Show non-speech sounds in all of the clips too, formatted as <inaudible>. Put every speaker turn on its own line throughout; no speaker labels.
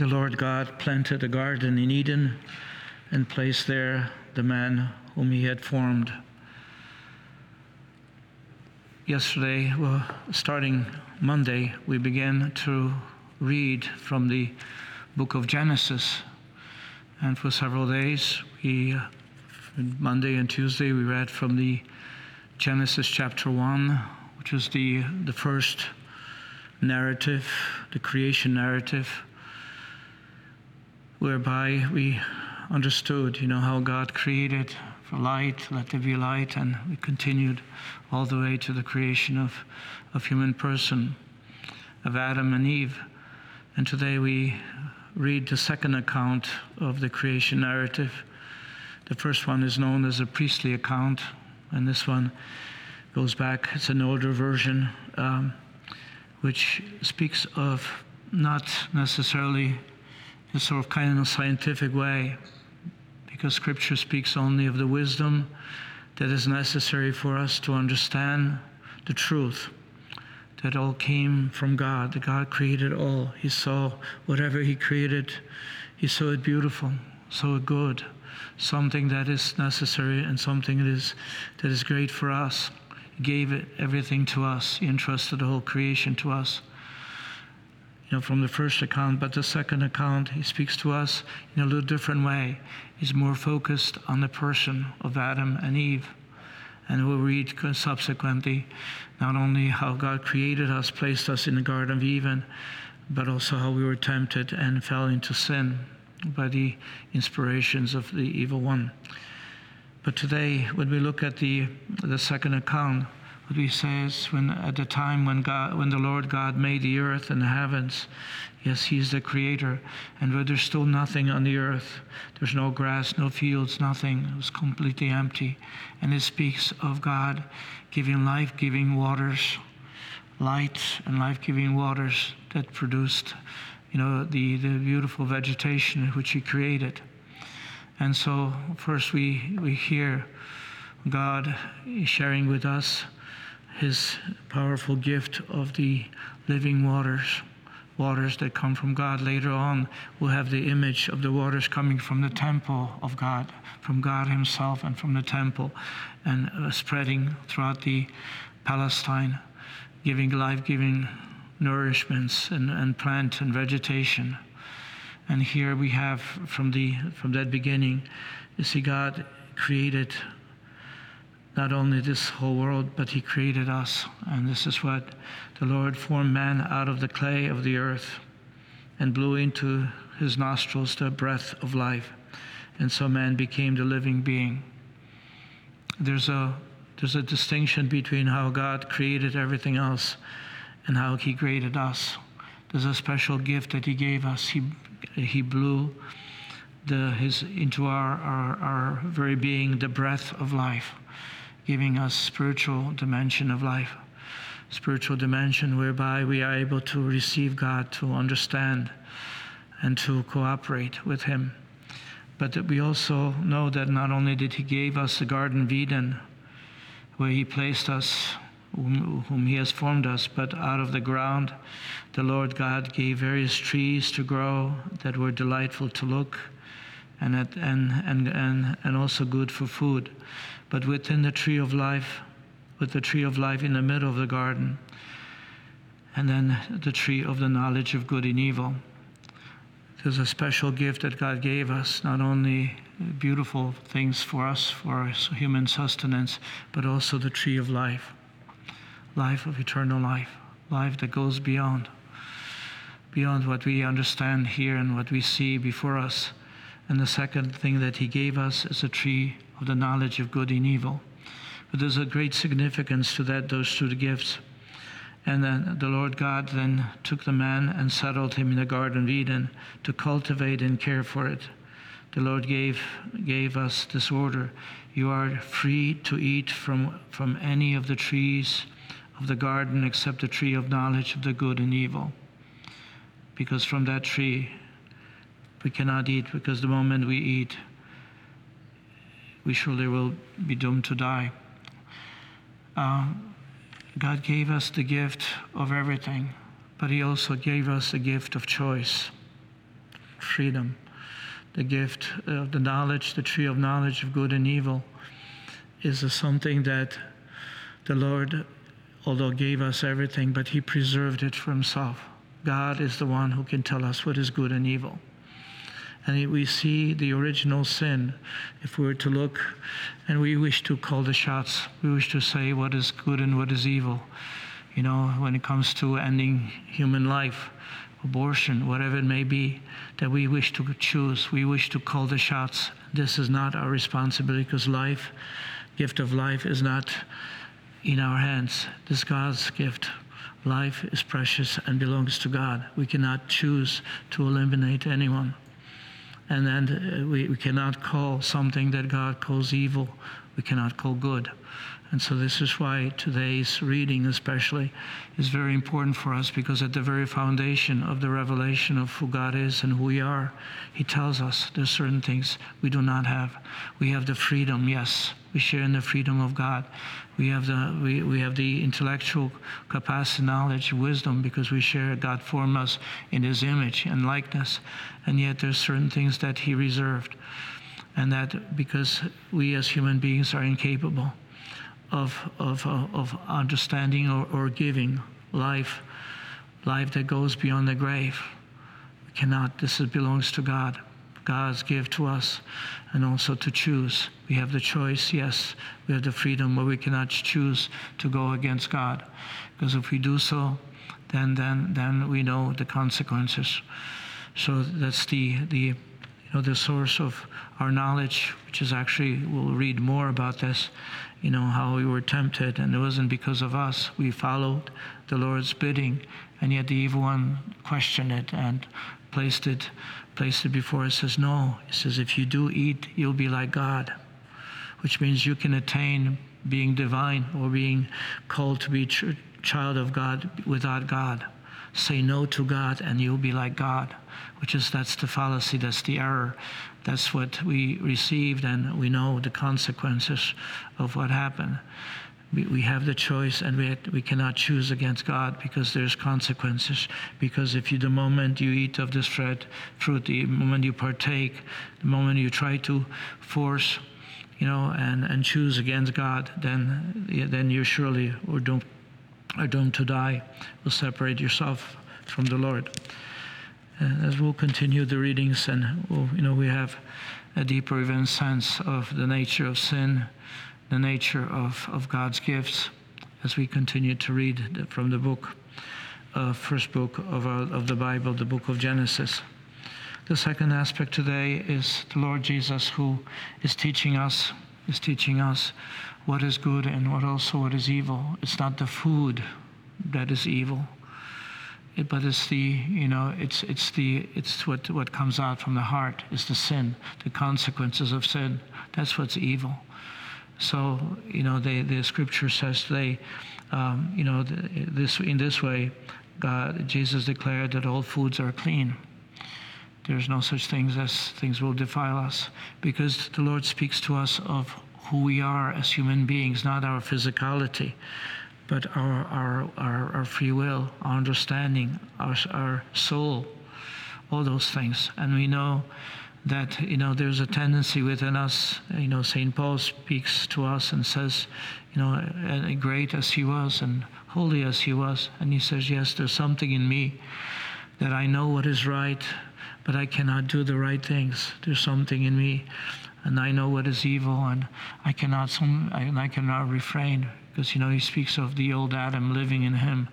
the Lord God planted a garden in Eden and placed there the man whom he had formed. Yesterday, well, starting Monday, we began to read from the book of Genesis. And for several days, we, Monday and Tuesday, we read from the Genesis chapter 1, which is the, the first narrative, the creation narrative, whereby we understood, you know, how God created for light, let there be light, and we continued all the way to the creation of, of human person, of Adam and Eve. And today we read the second account of the creation narrative. The first one is known as a priestly account, and this one goes back, it's an older version, um, which speaks of not necessarily a sort of kind of scientific way, because Scripture speaks only of the wisdom that is necessary for us to understand the truth that all came from God, that God created all. He saw whatever He created, He saw it beautiful, saw it good, something that is necessary and something that is, that is great for us. He gave it everything to us, He entrusted the whole creation to us. You know, from the first account, but the second account, he speaks to us in a little different way. He's more focused on the person of Adam and Eve. And we'll read subsequently not only how God created us, placed us in the Garden of Eden, but also how we were tempted and fell into sin by the inspirations of the evil one. But today, when we look at the, the second account, what we say is when at the time when God when the Lord God made the earth and the heavens, yes, He's the creator, and where there's still nothing on the earth, there's no grass, no fields, nothing. It was completely empty. And it speaks of God giving life giving waters, light and life giving waters that produced, you know, the, the beautiful vegetation which He created. And so, first we, we hear God sharing with us His powerful gift of the living waters waters that come from God. Later on, we'll have the image of the waters coming from the temple of God, from God Himself and from the temple, and uh, spreading throughout the Palestine, giving life giving nourishments and, and plant and vegetation. And here we have from, the, from that beginning, you see, God created not only this whole world, but He created us. And this is what the Lord formed man out of the clay of the earth and blew into his nostrils the breath of life. And so man became the living being. There's a, there's a distinction between how God created everything else and how He created us. There's a special gift that He gave us. He, he blew the, his, into our, our, our very being the breath of life, giving us spiritual dimension of life spiritual dimension whereby we are able to receive God, to understand, and to cooperate with Him. But that we also know that not only did He give us the Garden of Eden, where He placed us, whom, He has formed us, but out of the ground, the Lord God gave various trees to grow that were delightful to look and, at, and, and, and, and also good for food. But within the tree of life, with the tree of life in the middle of the garden, and then the tree of the knowledge of good and evil. There's a special gift that God gave us, not only beautiful things for us, for our human sustenance, but also the tree of life life of eternal life, life that goes beyond, beyond what we understand here and what we see before us. And the second thing that He gave us is a tree of the knowledge of good and evil. But there's a great significance to that, those two gifts. And then the Lord God then took the man and settled him in the Garden of Eden to cultivate and care for it. The Lord gave, gave us this order You are free to eat from, from any of the trees of the garden except the tree of knowledge of the good and evil. Because from that tree we cannot eat, because the moment we eat, we surely will be doomed to die. Uh, God gave us the gift of everything, but He also gave us the gift of choice. freedom. The gift of the knowledge, the tree of knowledge of good and evil, is something that the Lord, although gave us everything, but He preserved it for Himself. God is the one who can tell us what is good and evil. And we see the original sin. If we were to look and we wish to call the shots, we wish to say what is good and what is evil. You know, when it comes to ending human life, abortion, whatever it may be, that we wish to choose, we wish to call the shots. This is not our responsibility because life, gift of life, is not in our hands. This is God's gift. Life is precious and belongs to God. We cannot choose to eliminate anyone. And then uh, we, we cannot call something that God calls evil, we cannot call good. And so, this is why today's reading, especially, is very important for us because at the very foundation of the revelation of who God is and who we are, He tells us there's certain things we do not have. We have the freedom, yes, we share in the freedom of God. We have the, we, we have the intellectual capacity, knowledge, wisdom because we share God formed us in His image and likeness. And yet, there's certain things that He reserved. And that because we as human beings are incapable of, of, uh, of understanding or, or giving life, life that goes beyond the grave. We cannot, this belongs to God. God's gift to us, and also to choose. We have the choice, yes, we have the freedom, but we cannot choose to go against God. Because if we do so, then, then, then we know the consequences. So that's the, the, you know, the source of our knowledge, which is actually, we'll read more about this you know, how we were tempted, and it wasn't because of us. We followed the Lord's bidding, and yet the evil one questioned it and placed it, placed it before us. Says no. He says, if you do eat, you'll be like God, which means you can attain being divine or being called to be ch- child of God without God. Say no to God, and you'll be like God, which is that's the fallacy, that's the error that's what we received, and we know the consequences of what happened. We, have the choice, and we, we cannot choose against God because there's consequences. Because if you, the moment you eat of this fruit, the moment you partake, the moment you try to force, you know, and, and choose against God, then, then you surely are doomed, are doomed to die. Will separate yourself from the Lord. Uh, as we'll continue the readings and we'll, you know we have a deeper even sense of the nature of sin, the nature of, of God's gifts as we continue to read from the book, uh, first book of, our, of the Bible, the book of Genesis. The second aspect today is the Lord Jesus who is teaching us, is teaching us what is good and what also what is evil. It's not the food that is evil it, but it's the you know it's it's the it's what what comes out from the heart is the sin, the consequences of sin. That's what's evil. So you know the the scripture says they, um, you know this in this way, God Jesus declared that all foods are clean. There's no such things as things will defile us because the Lord speaks to us of who we are as human beings, not our physicality but our, our, our, our free will, our understanding, our, our soul, all those things. And we know that you know there's a tendency within us you know st paul speaks to us and says you know great as he was and holy as he was and he says yes there's something in me that i know what is right but i cannot do the right things there's something in me and i know what is evil and i cannot some and i cannot refrain because you know he speaks of the old Adam living in him,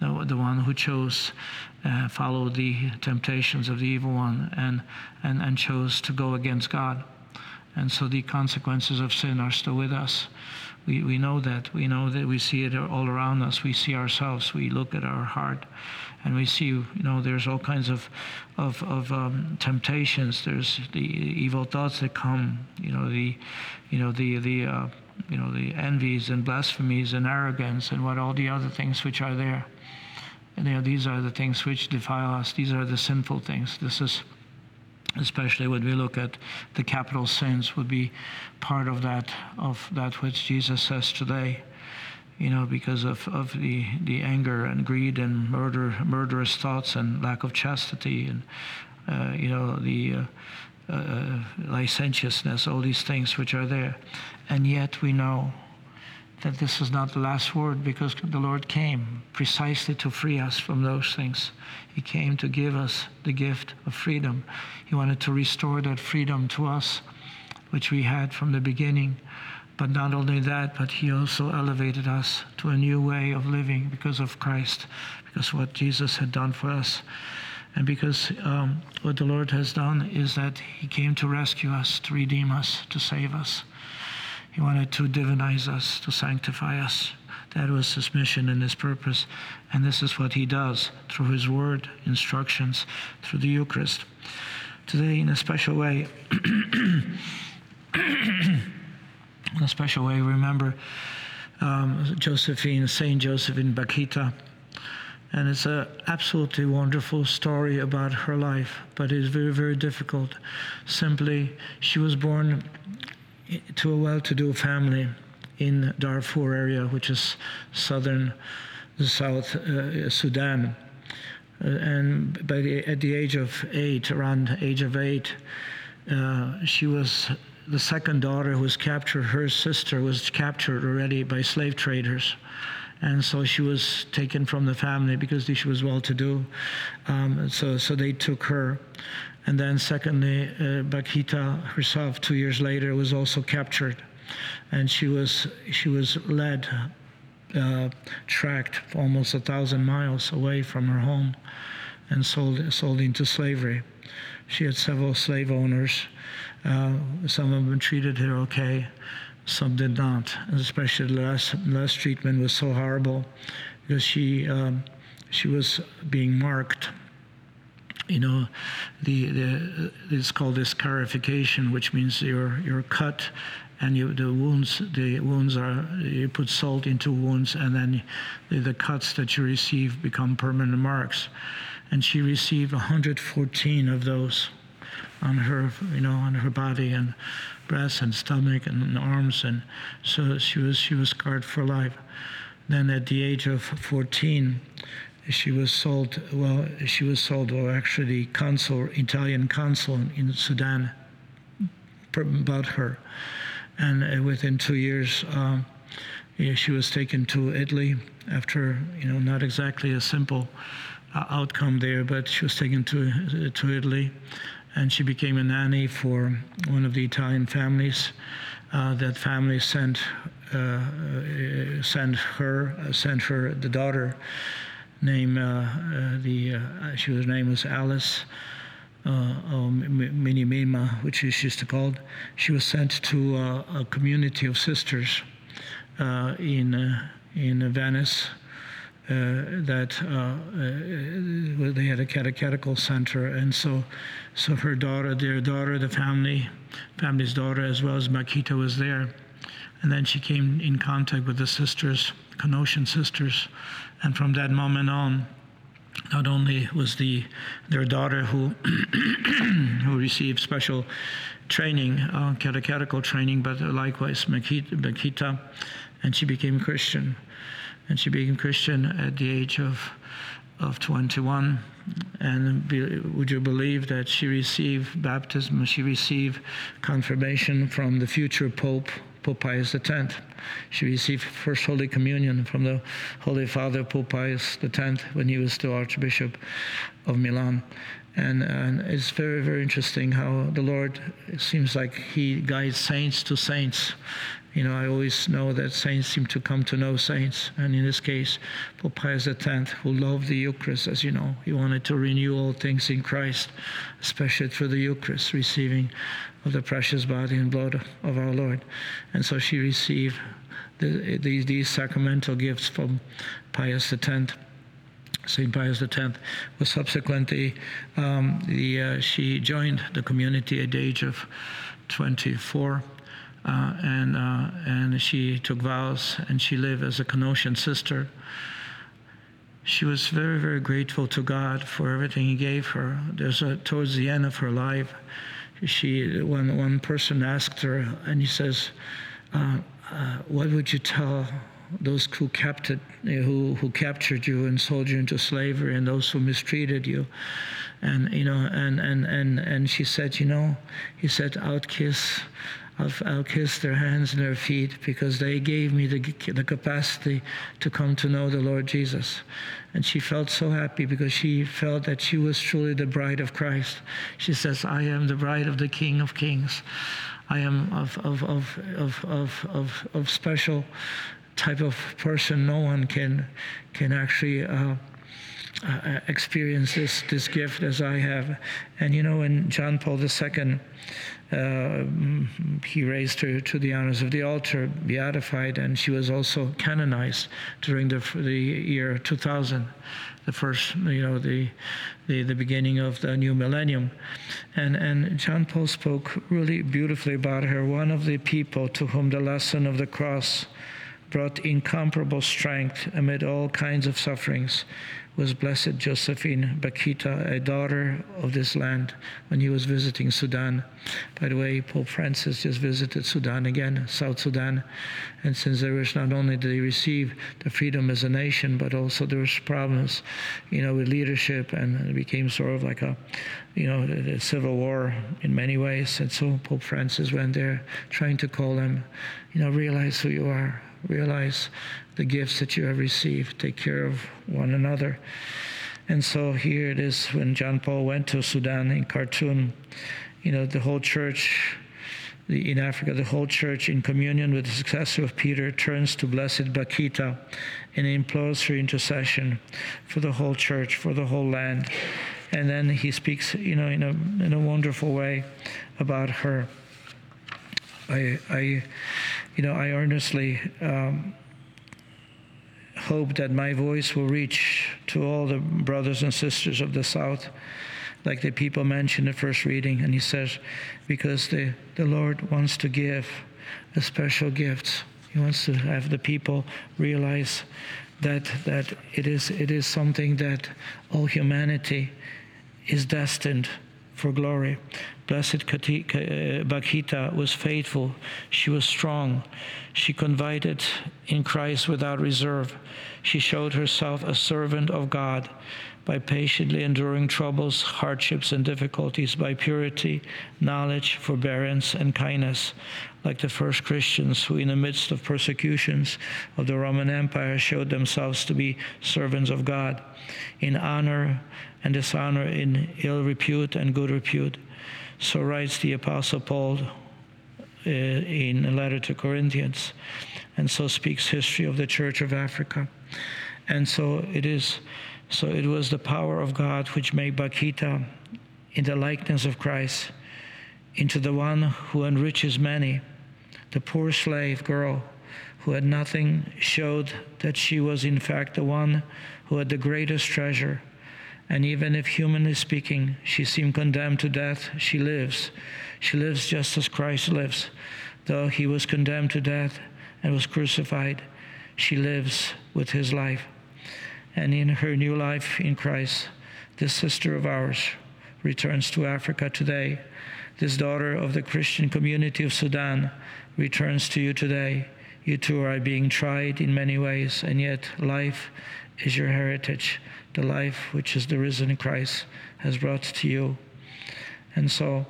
the, the one who chose, uh, follow the temptations of the evil one, and, and, and chose to go against God. And so the consequences of sin are still with us. We, we know that. We know that we see it all around us. We see ourselves. We look at our heart and we see, you know, there's all kinds of, of, of um, temptations. There's the evil thoughts that come, you know, the, you know, the, the, uh, you know, the envies and blasphemies and arrogance and what all the other things which are there. And you know, these are the things which defile us. These are the sinful things. This is especially when we look at the capital sins would be part of that of that which Jesus says today you know because of, of the, the anger and greed and murder murderous thoughts and lack of chastity and uh, you know, the uh, uh, licentiousness, all these things which are there. And yet we know that this is not the last word because the Lord came precisely to free us from those things. He came to give us the gift of freedom. He wanted to restore that freedom to us, which we had from the beginning. But not only that, but He also elevated us to a new way of living because of Christ, because what Jesus had done for us. And because um, what the Lord has done is that He came to rescue us, to redeem us, to save us. He wanted to divinize us, to sanctify us. That was His mission and His purpose. And this is what He does through His word, instructions, through the Eucharist. Today, in a special way, <coughs> in a special way, remember um, Josephine, Saint Josephine Bakhita. And it's an absolutely wonderful story about her life, but it's very, very difficult. Simply, she was born to a well to do family in Darfur area, which is southern South uh, Sudan. Uh, and by the, at the age of eight, around age of eight, uh, she was the second daughter who was captured, her sister was captured already by slave traders. And so she was taken from the family because she was well to do. Um, so, so they took her. And then, secondly, uh, Bakhita herself, two years later, was also captured. And she was, she was led, uh, tracked almost a thousand miles away from her home and sold, sold into slavery. She had several slave owners uh, some of them treated her okay, some did not. And especially the last, last treatment was so horrible because she, um, she was being marked. You know, the, the, it's called this scarification, which means you're, you're cut and you, the wounds the wounds are you put salt into wounds and then the, the, cuts that you receive become permanent marks and she received 114 of those on her, you know, on her body and breasts and stomach and arms, and so she was she was scarred for life. Then at the age of 14, she was sold. Well, she was sold, or actually, consul, Italian consul in Sudan, bought her, and uh, within two years. Um, she was taken to Italy after, you know, not exactly a simple uh, outcome there, but she was taken to uh, to Italy, and she became a nanny for one of the Italian families. Uh, that family sent uh, uh sent her sent her the daughter name uh, the she was name was Alice. Uh, Minimima, which is used to called, she was sent to a community of sisters in in Venice, uh, that uh, uh, they had a catechetical center, and so, so her daughter, their daughter, the family, family's daughter, as well as Bakhita, was there, and then she came in contact with the sisters, Canossian sisters, and from that moment on, not only was the their daughter who <coughs> who received special training, uh, catechetical training, but likewise Bakhita, and she became Christian and she became Christian at the age of of 21. And be, would you believe that she received baptism? She received confirmation from the future Pope, Pope Pius X. She received First Holy Communion from the Holy Father, Pope Pius X, when he was still Archbishop of Milan. And, and, it's very, very interesting how the Lord, seems like He guides saints to saints. You know, I always know that saints seem to come to know saints. And in this case, Pope Pius X, who loved the Eucharist, as you know, he wanted to renew all things in Christ, especially through the Eucharist, receiving of the precious body and blood of our Lord. And so she received the, these, these sacramental gifts from Pius X. St. Pius X was subsequently, um, the, uh, she joined the community at the age of 24 uh, and, uh, and she took vows and she lived as a Canossian sister. She was very, very grateful to God for everything He gave her. There's a, towards the end of her life, she when one person asked her, and he says, uh, uh, "What would you tell those who captured who who captured you and sold you into slavery, and those who mistreated you?" and you know, and and and and she said, you know, he said, I'll kiss. I'll, I'll kiss their hands and their feet because they gave me the, the capacity to come to know the Lord Jesus. And she felt so happy because she felt that she was truly the bride of Christ. She says, I am the bride of the King of Kings. I am of, of, of, of, of, of, of special type of person. No one can, can actually uh, uh, experience this, this gift as I have. And you know, when John Paul II, uh, he raised her to the honors of the altar, beatified, and she was also canonized during the, the year 2000, the first, you know, the, the, the beginning of the new millennium. And, and John Paul spoke really beautifully about her, one of the people to whom the lesson of the cross brought incomparable strength amid all kinds of sufferings was Blessed Josephine Bakhita, a daughter of this land, when he was visiting Sudan. By the way, Pope Francis just visited Sudan again, South Sudan. And since there was not only did they receive the freedom as a nation, but also there was problems, you know, with leadership, and it became sort of like a, you know, a civil war in many ways. And so Pope Francis went there, trying to call them, you know, realize who you are, realize the gifts that you have received. Take care of one another. And so here it is when John Paul went to Sudan in Khartoum, you know, the whole church the, in Africa, the whole church, in communion with the successor of Peter, turns to Blessed Bakhita and implores her intercession for the whole church, for the whole land. And then he speaks, you know, in a, in a wonderful way about her. I, I, you know, I earnestly um, hope that my voice will reach to all the brothers and sisters of the South, like the people mentioned in the first reading. And he says, because the, the Lord wants to give a special gift. He wants to have the people realize that, that it, is, it is something that all humanity is destined for glory. Blessed eh, Bakhita was faithful. She was strong. She confided in Christ without reserve. She showed herself a servant of God by patiently enduring troubles, hardships, and difficulties, by purity, knowledge, forbearance, and kindness, like the first Christians who, in the midst of persecutions of the Roman Empire, showed themselves to be servants of God, in honor and dishonor, in ill repute and good repute. So writes the Apostle Paul uh, in a letter to Corinthians, and so speaks history of the Church of Africa. And so it is so it was the power of God which made Bakhita in the likeness of Christ into the one who enriches many. The poor slave girl who had nothing showed that she was in fact the one who had the greatest treasure. And even if humanly speaking, she seemed condemned to death, she lives. She lives just as Christ lives. Though he was condemned to death and was crucified, she lives with his life and in her new life in Christ, this sister of ours returns to Africa today. This daughter of the Christian community of Sudan returns to you today. You too are being tried in many ways, and yet life is your heritage. The life which is the risen Christ has brought to you. And so,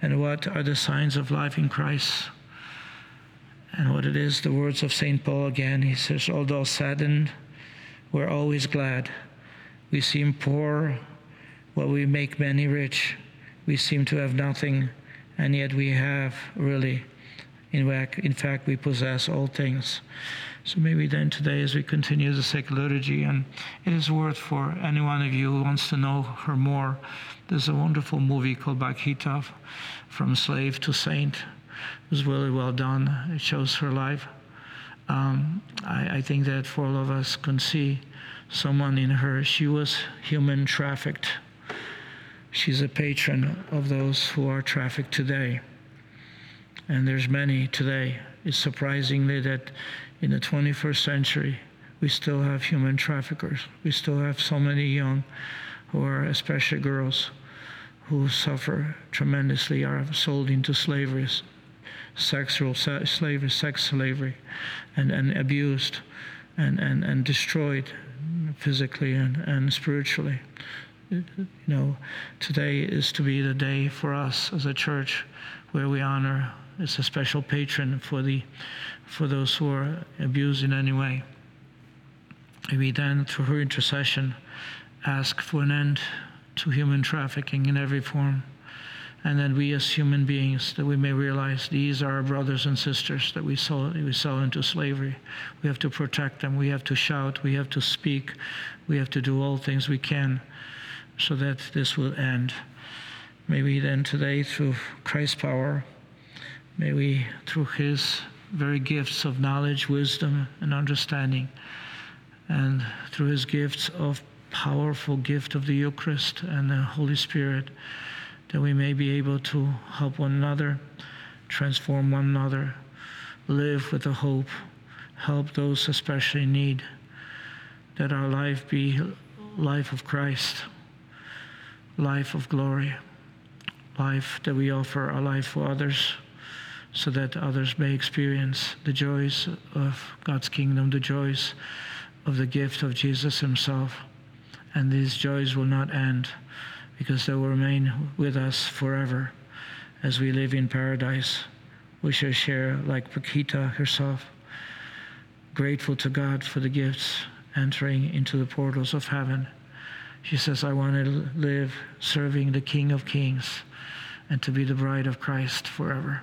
and what are the signs of life in Christ? And what it is, the words of St. Paul again, he says, although saddened, we're always glad. We seem poor, but we make many rich. We seem to have nothing, and yet we have really. In fact, in fact, we possess all things. So maybe then today, as we continue the sacred liturgy, and it is worth for any one of you who wants to know her more. There's a wonderful movie called Bakhita, From Slave to Saint. It was really well done. It shows her life um, I, I, think that for all of us can see someone in her. She was human trafficked. She's a patron of those who are trafficked today. And there's many today. It's surprisingly that in the 21st century, we still have human traffickers. We still have so many young who are, especially girls, who suffer tremendously, are sold into slavery sexual slavery, sex slavery, and, and abused and, and, and destroyed physically and, and spiritually. You know, today is to be the day for us as a church where we honor. It's a special patron for the for those who are abused in any way. We then, through her intercession, ask for an end to human trafficking in every form. And then we, as human beings, that we may realize these are our brothers and sisters that we sell, we sell into slavery. We have to protect them. We have to shout. We have to speak. We have to do all things we can so that this will end. May we then today, through Christ's power, may we, through his very gifts of knowledge, wisdom, and understanding, and through his gifts of powerful gift of the Eucharist and the Holy Spirit, that we may be able to help one another, transform one another, live with a hope, help those especially in need, that our life be life of Christ, life of glory, life that we offer our life for others so that others may experience the joys of God's kingdom, the joys of the gift of Jesus himself. And these joys will not end because they will remain with us forever as we live in paradise. We shall share, like Bakhita herself, grateful to God for the gifts entering into the portals of heaven. She says, I want to live serving the King of Kings and to be the bride of Christ forever.